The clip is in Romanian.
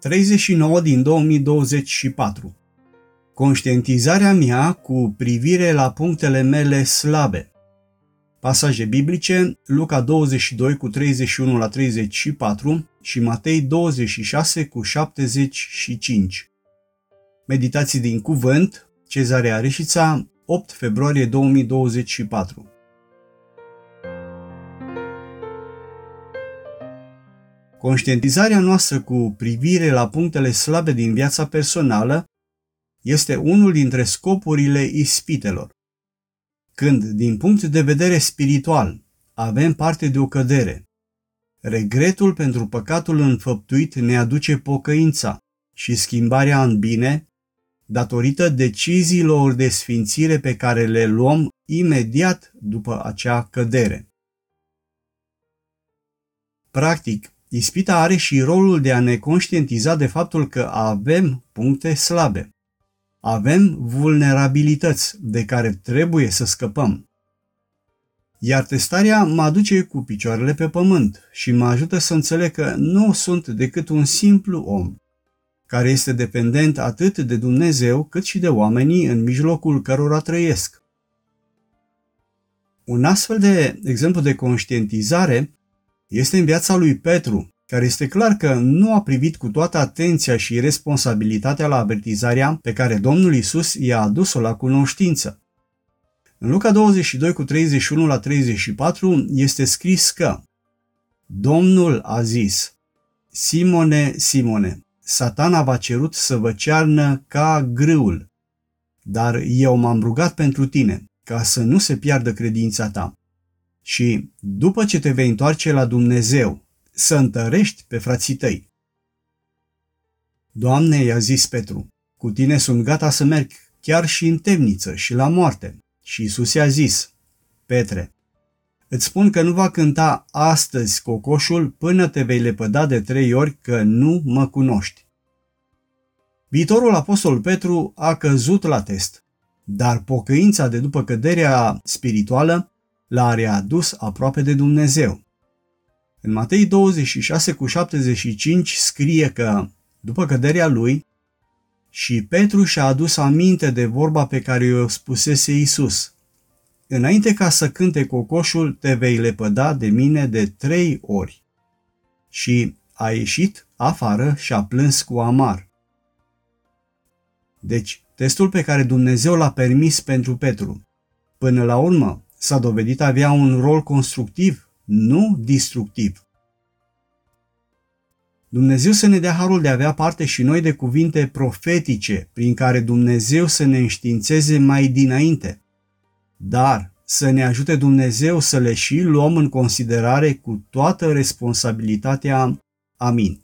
39 din 2024 Conștientizarea mea cu privire la punctele mele slabe Pasaje biblice, Luca 22 cu 31 la 34 și Matei 26 cu 75. Meditații din cuvânt, Cezarea Reșița, 8 februarie 2024. Conștientizarea noastră cu privire la punctele slabe din viața personală este unul dintre scopurile ispitelor. Când, din punct de vedere spiritual, avem parte de o cădere, regretul pentru păcatul înfăptuit ne aduce pocăința și schimbarea în bine, datorită deciziilor de sfințire pe care le luăm imediat după acea cădere. Practic, ispita are și rolul de a ne conștientiza de faptul că avem puncte slabe. Avem vulnerabilități de care trebuie să scăpăm. Iar testarea mă aduce cu picioarele pe pământ și mă ajută să înțeleg că nu sunt decât un simplu om, care este dependent atât de Dumnezeu cât și de oamenii în mijlocul cărora trăiesc. Un astfel de exemplu de conștientizare este în viața lui Petru, care este clar că nu a privit cu toată atenția și responsabilitatea la avertizarea pe care Domnul Isus i-a adus-o la cunoștință. În Luca 22 cu 31 la 34 este scris că Domnul a zis, Simone, Simone, satana v-a cerut să vă cearnă ca grâul, dar eu m-am rugat pentru tine, ca să nu se piardă credința ta. Și după ce te vei întoarce la Dumnezeu, să întărești pe frații tăi. Doamne, i-a zis Petru, cu tine sunt gata să merg chiar și în temniță și la moarte. Și Isus i-a zis, Petre, îți spun că nu va cânta astăzi cocoșul până te vei lepăda de trei ori că nu mă cunoști. Viitorul apostol Petru a căzut la test, dar pocăința de după căderea spirituală l-a readus aproape de Dumnezeu. În Matei 26 cu 75 scrie că, după căderea lui, și Petru și-a adus aminte de vorba pe care o spusese Isus. Înainte ca să cânte cocoșul, te vei lepăda de mine de trei ori. Și a ieșit afară și a plâns cu amar. Deci, testul pe care Dumnezeu l-a permis pentru Petru, până la urmă, s-a dovedit avea un rol constructiv, nu destructiv. Dumnezeu să ne dea harul de a avea parte și noi de cuvinte profetice prin care Dumnezeu să ne înștiințeze mai dinainte. Dar să ne ajute Dumnezeu să le și luăm în considerare cu toată responsabilitatea. Amin.